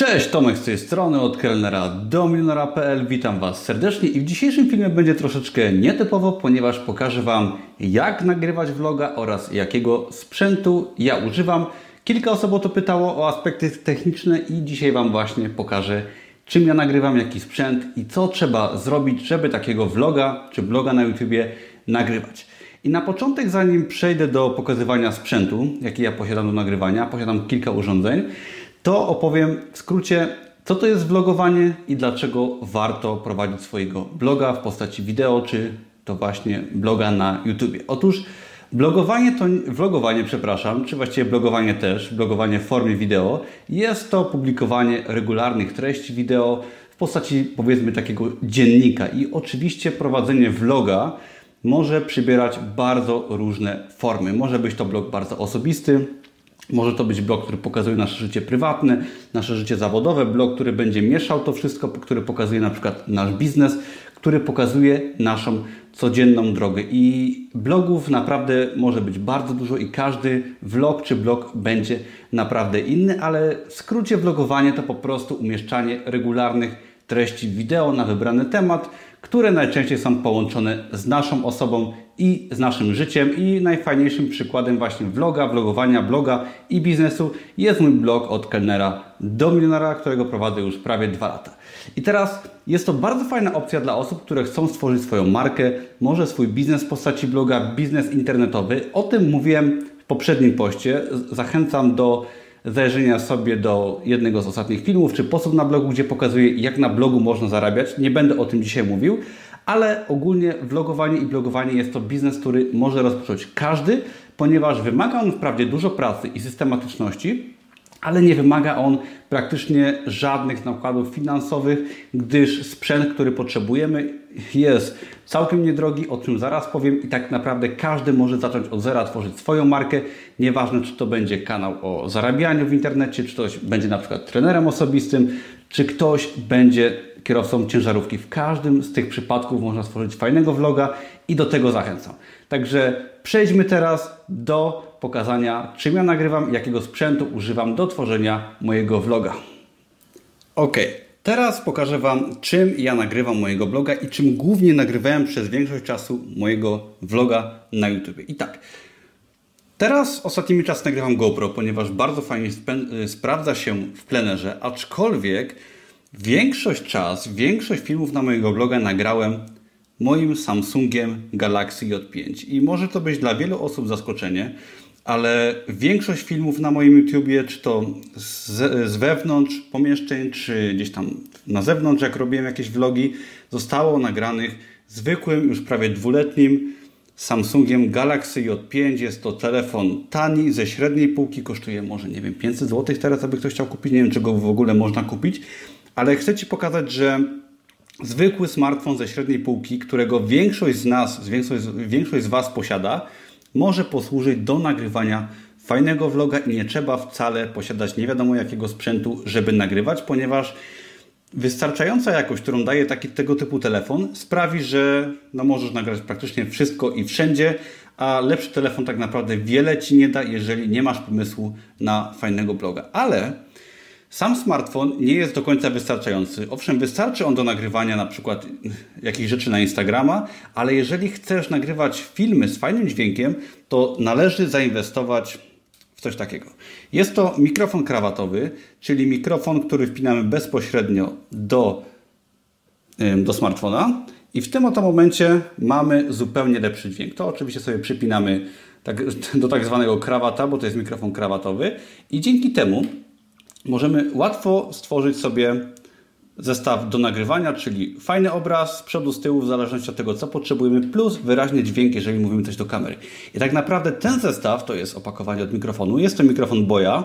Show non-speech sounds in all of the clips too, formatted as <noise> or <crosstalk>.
Cześć, Tomek z tej strony, od kelnera do milionera.pl. Witam Was serdecznie i w dzisiejszym filmie będzie troszeczkę nietypowo, ponieważ pokażę Wam jak nagrywać vloga oraz jakiego sprzętu ja używam. Kilka osób o to pytało o aspekty techniczne i dzisiaj Wam właśnie pokażę czym ja nagrywam, jaki sprzęt i co trzeba zrobić, żeby takiego vloga czy bloga na YouTubie nagrywać. I na początek, zanim przejdę do pokazywania sprzętu, jaki ja posiadam do nagrywania, posiadam kilka urządzeń, to opowiem w skrócie, co to jest vlogowanie i dlaczego warto prowadzić swojego bloga w postaci wideo, czy to właśnie bloga na YouTube. Otóż blogowanie to, vlogowanie, przepraszam, czy właściwie blogowanie też, blogowanie w formie wideo, jest to publikowanie regularnych treści wideo w postaci powiedzmy takiego dziennika i oczywiście prowadzenie vloga może przybierać bardzo różne formy. Może być to blog bardzo osobisty, może to być blog, który pokazuje nasze życie prywatne, nasze życie zawodowe, blog, który będzie mieszał to wszystko, który pokazuje na przykład nasz biznes, który pokazuje naszą codzienną drogę. I blogów naprawdę może być bardzo dużo i każdy vlog czy blog będzie naprawdę inny, ale w skrócie vlogowanie to po prostu umieszczanie regularnych treści wideo na wybrany temat, które najczęściej są połączone z naszą osobą i z naszym życiem. I najfajniejszym przykładem właśnie vloga, vlogowania, bloga i biznesu jest mój blog od kelnera do milionera, którego prowadzę już prawie dwa lata. I teraz jest to bardzo fajna opcja dla osób, które chcą stworzyć swoją markę, może swój biznes w postaci bloga, biznes internetowy. O tym mówiłem w poprzednim poście. Zachęcam do zajrzenia sobie do jednego z ostatnich filmów czy postów na blogu, gdzie pokazuję, jak na blogu można zarabiać. Nie będę o tym dzisiaj mówił, ale ogólnie vlogowanie i blogowanie jest to biznes, który może rozpocząć każdy, ponieważ wymaga on wprawdzie dużo pracy i systematyczności, ale nie wymaga on praktycznie żadnych nakładów finansowych, gdyż sprzęt, który potrzebujemy jest całkiem niedrogi, o czym zaraz powiem i tak naprawdę każdy może zacząć od zera tworzyć swoją markę, nieważne czy to będzie kanał o zarabianiu w internecie, czy ktoś będzie na przykład trenerem osobistym, czy ktoś będzie kierowcą ciężarówki. W każdym z tych przypadków można stworzyć fajnego vloga i do tego zachęcam. Także przejdźmy teraz do pokazania, czym ja nagrywam, jakiego sprzętu używam do tworzenia mojego vloga. Ok, teraz pokażę Wam, czym ja nagrywam mojego bloga i czym głównie nagrywałem przez większość czasu mojego vloga na YouTube. I tak, Teraz ostatnimi czasy nagrywam GoPro, ponieważ bardzo fajnie sprawdza się w plenerze, aczkolwiek większość czas, większość filmów na mojego bloga nagrałem moim Samsungiem Galaxy J5. I może to być dla wielu osób zaskoczenie, ale większość filmów na moim YouTubie, czy to z, z wewnątrz pomieszczeń, czy gdzieś tam na zewnątrz, jak robiłem jakieś vlogi, zostało nagranych zwykłym, już prawie dwuletnim Samsungiem Galaxy J5. Jest to telefon tani, ze średniej półki, kosztuje może, nie wiem, 500 zł teraz, aby ktoś chciał kupić. Nie wiem, czy go w ogóle można kupić, ale chcę Ci pokazać, że zwykły smartfon ze średniej półki, którego większość z nas, większość, większość z Was posiada, może posłużyć do nagrywania fajnego vloga i nie trzeba wcale posiadać nie wiadomo jakiego sprzętu, żeby nagrywać, ponieważ wystarczająca jakość, którą daje taki tego typu telefon, sprawi, że no, możesz nagrać praktycznie wszystko i wszędzie, a lepszy telefon tak naprawdę wiele Ci nie da, jeżeli nie masz pomysłu na fajnego bloga. Ale sam smartfon nie jest do końca wystarczający. Owszem, wystarczy on do nagrywania na przykład jakichś rzeczy na Instagrama, ale jeżeli chcesz nagrywać filmy z fajnym dźwiękiem, to należy zainwestować w coś takiego. Jest to mikrofon krawatowy, czyli mikrofon, który wpinamy bezpośrednio do, do smartfona i w tym oto momencie mamy zupełnie lepszy dźwięk. To oczywiście sobie przypinamy tak, do tak zwanego krawata, bo to jest mikrofon krawatowy i dzięki temu możemy łatwo stworzyć sobie zestaw do nagrywania, czyli fajny obraz z przodu, z tyłu, w zależności od tego, co potrzebujemy, plus wyraźny dźwięk, jeżeli mówimy coś do kamery. I tak naprawdę ten zestaw to jest opakowanie od mikrofonu. Jest to mikrofon Boya.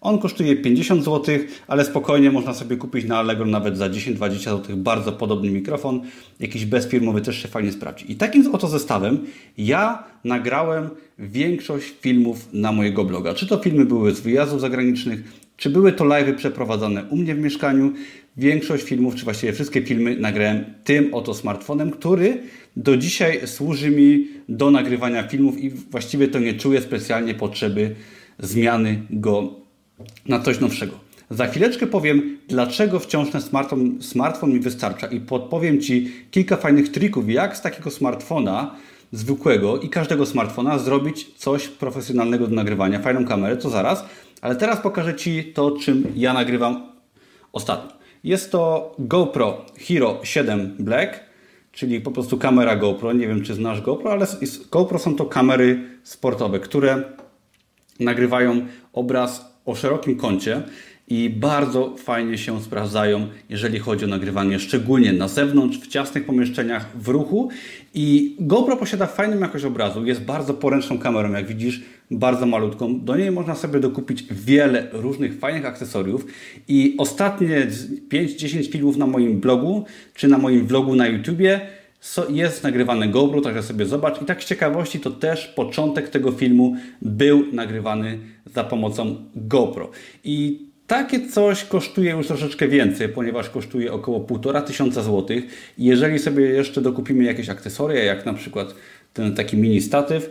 On kosztuje 50 zł, ale spokojnie można sobie kupić na Allegro nawet za 10-20 zł bardzo podobny mikrofon. Jakiś bezfirmowy też się fajnie sprawdzi. I takim oto zestawem ja nagrałem większość filmów na mojego bloga. Czy to filmy były z wyjazdów zagranicznych, czy były to live'y przeprowadzane u mnie w mieszkaniu? Większość filmów, czy właściwie wszystkie filmy nagrałem tym oto smartfonem, który do dzisiaj służy mi do nagrywania filmów i właściwie to nie czuję specjalnie potrzeby zmiany go na coś nowszego. Za chwileczkę powiem, dlaczego wciąż ten smartfon, smartfon mi wystarcza i podpowiem Ci kilka fajnych trików, jak z takiego smartfona zwykłego i każdego smartfona zrobić coś profesjonalnego do nagrywania, fajną kamerę, to zaraz. Ale teraz pokażę Ci to, czym ja nagrywam ostatnio. Jest to GoPro Hero 7 Black, czyli po prostu kamera GoPro. Nie wiem, czy znasz GoPro, ale GoPro są to kamery sportowe, które nagrywają obraz o szerokim kącie i bardzo fajnie się sprawdzają, jeżeli chodzi o nagrywanie, szczególnie na zewnątrz, w ciasnych pomieszczeniach, w ruchu. I GoPro posiada fajną jakość obrazu, jest bardzo poręczną kamerą, jak widzisz, bardzo malutką. Do niej można sobie dokupić wiele różnych fajnych akcesoriów i ostatnie 5-10 filmów na moim blogu, czy na moim vlogu na YouTubie jest nagrywane GoPro, także sobie zobacz. I tak z ciekawości to też początek tego filmu był nagrywany za pomocą GoPro. I takie coś kosztuje już troszeczkę więcej, ponieważ kosztuje około 1,5 tysiąca złotych. Jeżeli sobie jeszcze dokupimy jakieś akcesoria, jak na przykład ten taki mini statyw,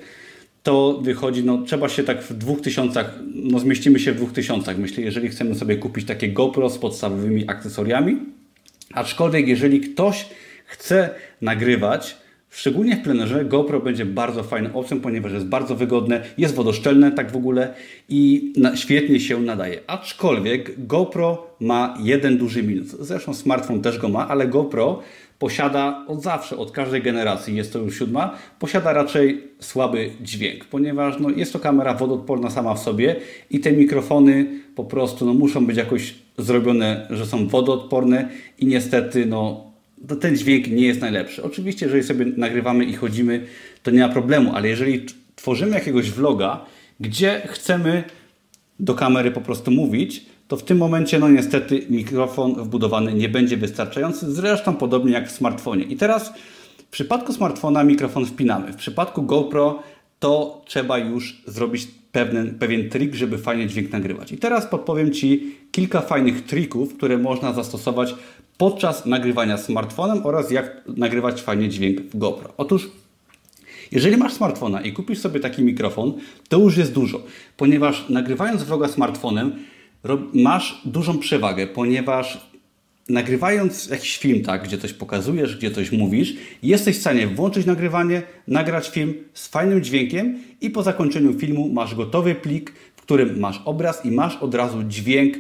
to wychodzi, no trzeba się tak w dwóch tysiącach, no zmieścimy się w dwóch tysiącach, myślę, jeżeli chcemy sobie kupić takie GoPro z podstawowymi akcesoriami. Aczkolwiek jeżeli ktoś chce nagrywać, Szczególnie w plenerze GoPro będzie bardzo fajną opcją, ponieważ jest bardzo wygodne, jest wodoszczelne tak w ogóle i świetnie się nadaje. Aczkolwiek GoPro ma jeden duży minus. Zresztą smartfon też go ma, ale GoPro posiada od zawsze, od każdej generacji, jest to już siódma, posiada raczej słaby dźwięk, ponieważ no, jest to kamera wodoodporna sama w sobie i te mikrofony po prostu no, muszą być jakoś zrobione, że są wodoodporne i niestety no, to ten dźwięk nie jest najlepszy. Oczywiście, jeżeli sobie nagrywamy i chodzimy, to nie ma problemu, ale jeżeli tworzymy jakiegoś vloga, gdzie chcemy do kamery po prostu mówić, to w tym momencie, no niestety, mikrofon wbudowany nie będzie wystarczający, zresztą podobnie jak w smartfonie. I teraz w przypadku smartfona mikrofon wpinamy. W przypadku GoPro to trzeba już zrobić pewien, pewien trik, żeby fajnie dźwięk nagrywać. I teraz podpowiem Ci kilka fajnych trików, które można zastosować podczas nagrywania smartfonem oraz jak nagrywać fajnie dźwięk w GoPro. Otóż jeżeli masz smartfona i kupisz sobie taki mikrofon, to już jest dużo, ponieważ nagrywając vloga smartfonem masz dużą przewagę, ponieważ nagrywając jakiś film, tak, gdzie coś pokazujesz, gdzie coś mówisz, jesteś w stanie włączyć nagrywanie, nagrać film z fajnym dźwiękiem i po zakończeniu filmu masz gotowy plik, w którym masz obraz i masz od razu dźwięk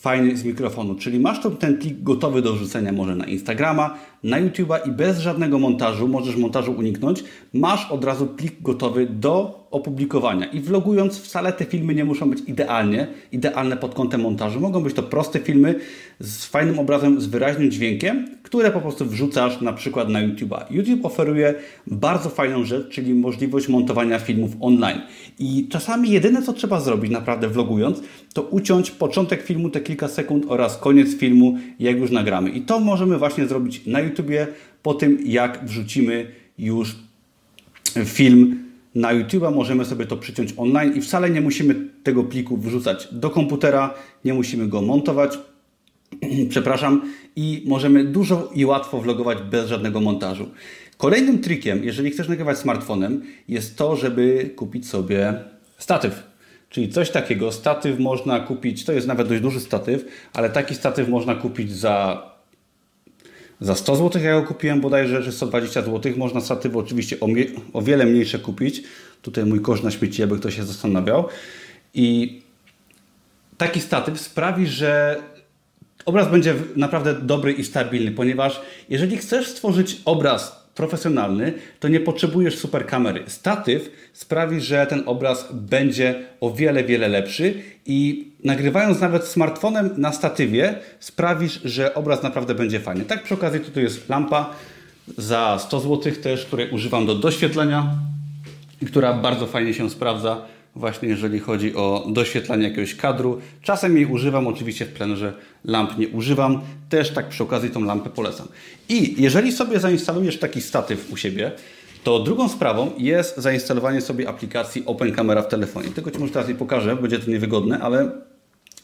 fajny z mikrofonu. Czyli masz to, ten plik gotowy do wrzucenia może na Instagrama, na YouTube'a i bez żadnego montażu, możesz montażu uniknąć, masz od razu plik gotowy do opublikowania. I vlogując wcale te filmy nie muszą być idealnie, idealne pod kątem montażu. Mogą być to proste filmy z fajnym obrazem, z wyraźnym dźwiękiem, które po prostu wrzucasz na przykład na YouTube'a. YouTube oferuje bardzo fajną rzecz, czyli możliwość montowania filmów online. I czasami jedyne co trzeba zrobić naprawdę vlogując, to uciąć początek filmu te kilka sekund oraz koniec filmu, jak już nagramy. I to możemy właśnie zrobić na YouTubie po tym, jak wrzucimy już film na YouTube'a, możemy sobie to przyciąć online i wcale nie musimy tego pliku wrzucać do komputera, nie musimy go montować, <clears throat> przepraszam, i możemy dużo i łatwo vlogować bez żadnego montażu. Kolejnym trikiem, jeżeli chcesz nagrywać smartfonem, jest to, żeby kupić sobie statyw. Czyli coś takiego, statyw można kupić, to jest nawet dość duży statyw, ale taki statyw można kupić za za 100 zł ja go kupiłem bodajże, że 120 zł. Można statywy oczywiście o, o wiele mniejsze kupić. Tutaj mój kosz na śmieci, aby ktoś się zastanawiał. I taki statyw sprawi, że obraz będzie naprawdę dobry i stabilny, ponieważ jeżeli chcesz stworzyć obraz profesjonalny, to nie potrzebujesz super kamery. Statyw sprawi, że ten obraz będzie o wiele, wiele lepszy i nagrywając nawet smartfonem na statywie sprawisz, że obraz naprawdę będzie fajny. Tak przy okazji tutaj jest lampa za 100 zł też, której używam do doświetlenia która bardzo fajnie się sprawdza właśnie jeżeli chodzi o doświetlanie jakiegoś kadru. Czasem jej używam, oczywiście w plenerze lamp nie używam. Też tak przy okazji tą lampę polecam. I jeżeli sobie zainstalujesz taki statyw u siebie, to drugą sprawą jest zainstalowanie sobie aplikacji Open Camera w telefonie. Tylko Ci może teraz nie pokażę, będzie to niewygodne, ale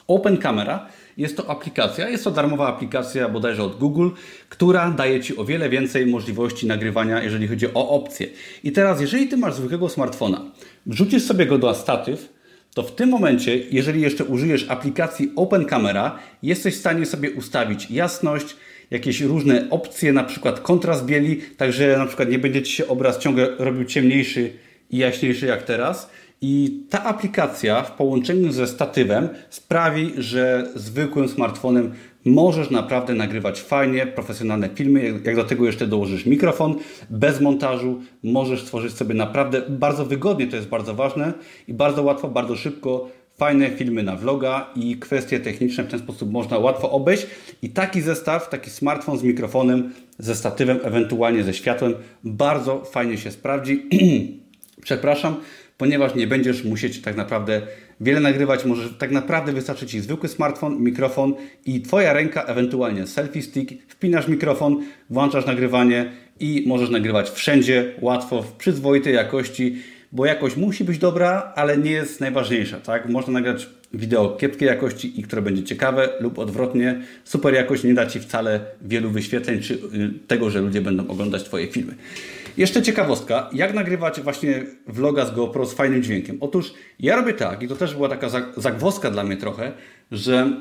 Open Camera jest to aplikacja, jest to darmowa aplikacja bodajże od Google, która daje Ci o wiele więcej możliwości nagrywania, jeżeli chodzi o opcje. I teraz, jeżeli Ty masz zwykłego smartfona, wrzucisz sobie go do statyw, to w tym momencie, jeżeli jeszcze użyjesz aplikacji Open Camera, jesteś w stanie sobie ustawić jasność, jakieś różne opcje, na przykład kontrast bieli, także na przykład nie będzie Ci się obraz ciągle robił ciemniejszy i jaśniejszy jak teraz. I ta aplikacja w połączeniu ze statywem sprawi, że zwykłym smartfonem możesz naprawdę nagrywać fajnie, profesjonalne filmy. Jak do tego jeszcze dołożysz mikrofon bez montażu, możesz stworzyć sobie naprawdę bardzo wygodnie, to jest bardzo ważne i bardzo łatwo, bardzo szybko fajne filmy na vloga i kwestie techniczne w ten sposób można łatwo obejść. I taki zestaw, taki smartfon z mikrofonem, ze statywem, ewentualnie ze światłem, bardzo fajnie się sprawdzi. <clears throat> Przepraszam, ponieważ nie będziesz musieć tak naprawdę wiele nagrywać. Może tak naprawdę wystarczy Ci zwykły smartfon, mikrofon i Twoja ręka, ewentualnie selfie stick. Wpinasz mikrofon, włączasz nagrywanie i możesz nagrywać wszędzie, łatwo, w przyzwoitej jakości, bo jakość musi być dobra, ale nie jest najważniejsza. Tak? Można nagrać wideo kiepskiej jakości i które będzie ciekawe lub odwrotnie. Super jakość nie da Ci wcale wielu wyświetleń czy y, tego, że ludzie będą oglądać Twoje filmy. Jeszcze ciekawostka, jak nagrywać właśnie vloga z GoPro z fajnym dźwiękiem. Otóż ja robię tak, i to też była taka zagwozdka dla mnie trochę, że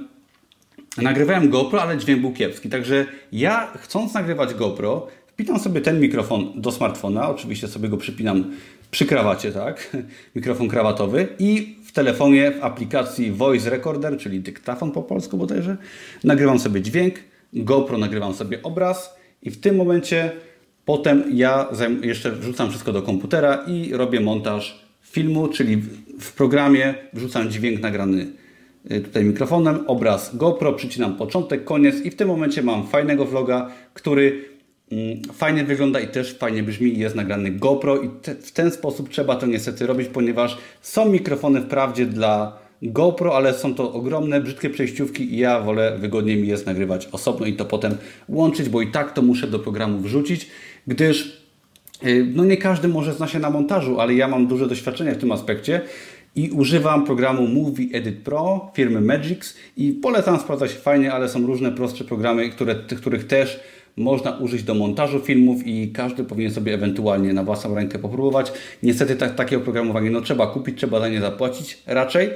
nagrywałem GoPro, ale dźwięk był kiepski. Także ja chcąc nagrywać GoPro, wpinam sobie ten mikrofon do smartfona, oczywiście sobie go przypinam przy krawacie, tak? Mikrofon krawatowy. I w telefonie w aplikacji Voice Recorder, czyli dyktafon po polsku bodajże, nagrywam sobie dźwięk, GoPro nagrywam sobie obraz. I w tym momencie Potem ja jeszcze wrzucam wszystko do komputera i robię montaż filmu, czyli w programie wrzucam dźwięk nagrany y, tutaj mikrofonem, obraz GoPro, przycinam początek, koniec. I w tym momencie mam fajnego vloga, który fajnie wygląda i też fajnie brzmi. Jest nagrany GoPro i te, w ten sposób trzeba to niestety robić, ponieważ są mikrofony wprawdzie dla GoPro, ale są to ogromne, brzydkie przejściówki i ja wolę wygodniej mi jest nagrywać osobno i to potem łączyć, bo i tak to muszę do programu wrzucić gdyż y, no nie każdy może zna się na montażu, ale ja mam duże doświadczenie w tym aspekcie i używam programu Movie Edit Pro firmy Magix i polecam, sprawdza się fajnie, ale są różne prostsze programy, które, których też można użyć do montażu filmów i każdy powinien sobie ewentualnie na własną rękę popróbować. Niestety tak, takie oprogramowanie no, trzeba kupić, trzeba za nie zapłacić raczej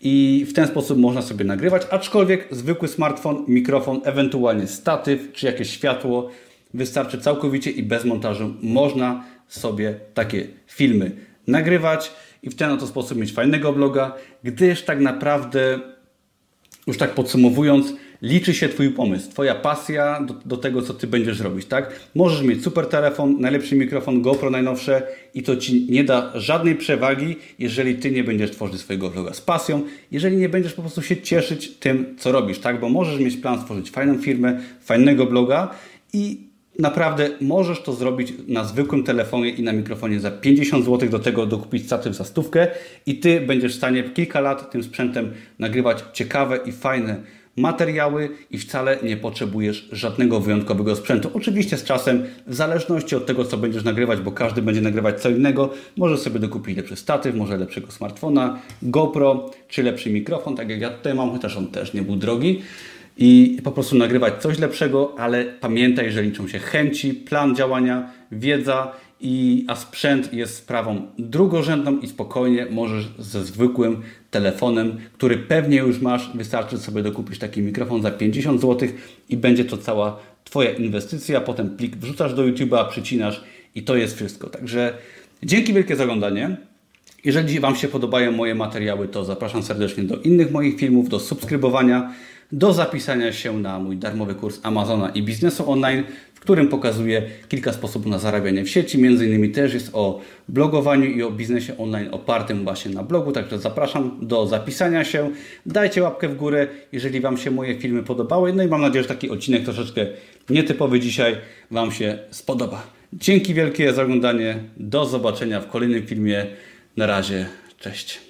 i w ten sposób można sobie nagrywać, aczkolwiek zwykły smartfon, mikrofon, ewentualnie statyw czy jakieś światło Wystarczy całkowicie i bez montażu można sobie takie filmy nagrywać i w ten oto sposób mieć fajnego bloga, gdyż tak naprawdę, już tak podsumowując, liczy się Twój pomysł, Twoja pasja do, do, tego, co Ty będziesz robić, tak? Możesz mieć super telefon, najlepszy mikrofon, GoPro najnowsze i to Ci nie da żadnej przewagi, jeżeli Ty nie będziesz tworzyć swojego vloga z pasją, jeżeli nie będziesz po prostu się cieszyć tym, co robisz, tak? Bo możesz mieć plan stworzyć fajną firmę, fajnego bloga i naprawdę możesz to zrobić na zwykłym telefonie i na mikrofonie za 50 zł, do tego dokupić statyw za stówkę i Ty będziesz w stanie kilka lat tym sprzętem nagrywać ciekawe i fajne materiały i wcale nie potrzebujesz żadnego wyjątkowego sprzętu. Oczywiście z czasem, w zależności od tego, co będziesz nagrywać, bo każdy będzie nagrywać co innego, możesz sobie dokupić lepszy statyw, może lepszego smartfona, GoPro, czy lepszy mikrofon, tak jak ja tutaj mam, chociaż on też nie był drogi i po prostu nagrywać coś lepszego, ale pamiętaj, że liczą się chęci, plan działania, wiedza, i, a sprzęt jest sprawą drugorzędną i spokojnie możesz ze zwykłym telefonem, który pewnie już masz, wystarczy sobie dokupić taki mikrofon za 50 zł i będzie to cała Twoja inwestycja. Potem plik wrzucasz do YouTube'a, przycinasz i to jest wszystko. Także dzięki wielkie za oglądanie. Jeżeli Wam się podobają moje materiały, to zapraszam serdecznie do innych moich filmów, do subskrybowania do zapisania się na mój darmowy kurs Amazona i biznesu online, w którym pokazuję kilka sposobów na zarabianie w sieci. Między innymi też jest o blogowaniu i o biznesie online opartym właśnie na blogu, także zapraszam do zapisania się. Dajcie łapkę w górę, jeżeli Wam się moje filmy podobały. No i mam nadzieję, że taki odcinek troszeczkę nietypowy dzisiaj Wam się spodoba. Dzięki wielkie za oglądanie. Do zobaczenia w kolejnym filmie. Na razie. Cześć.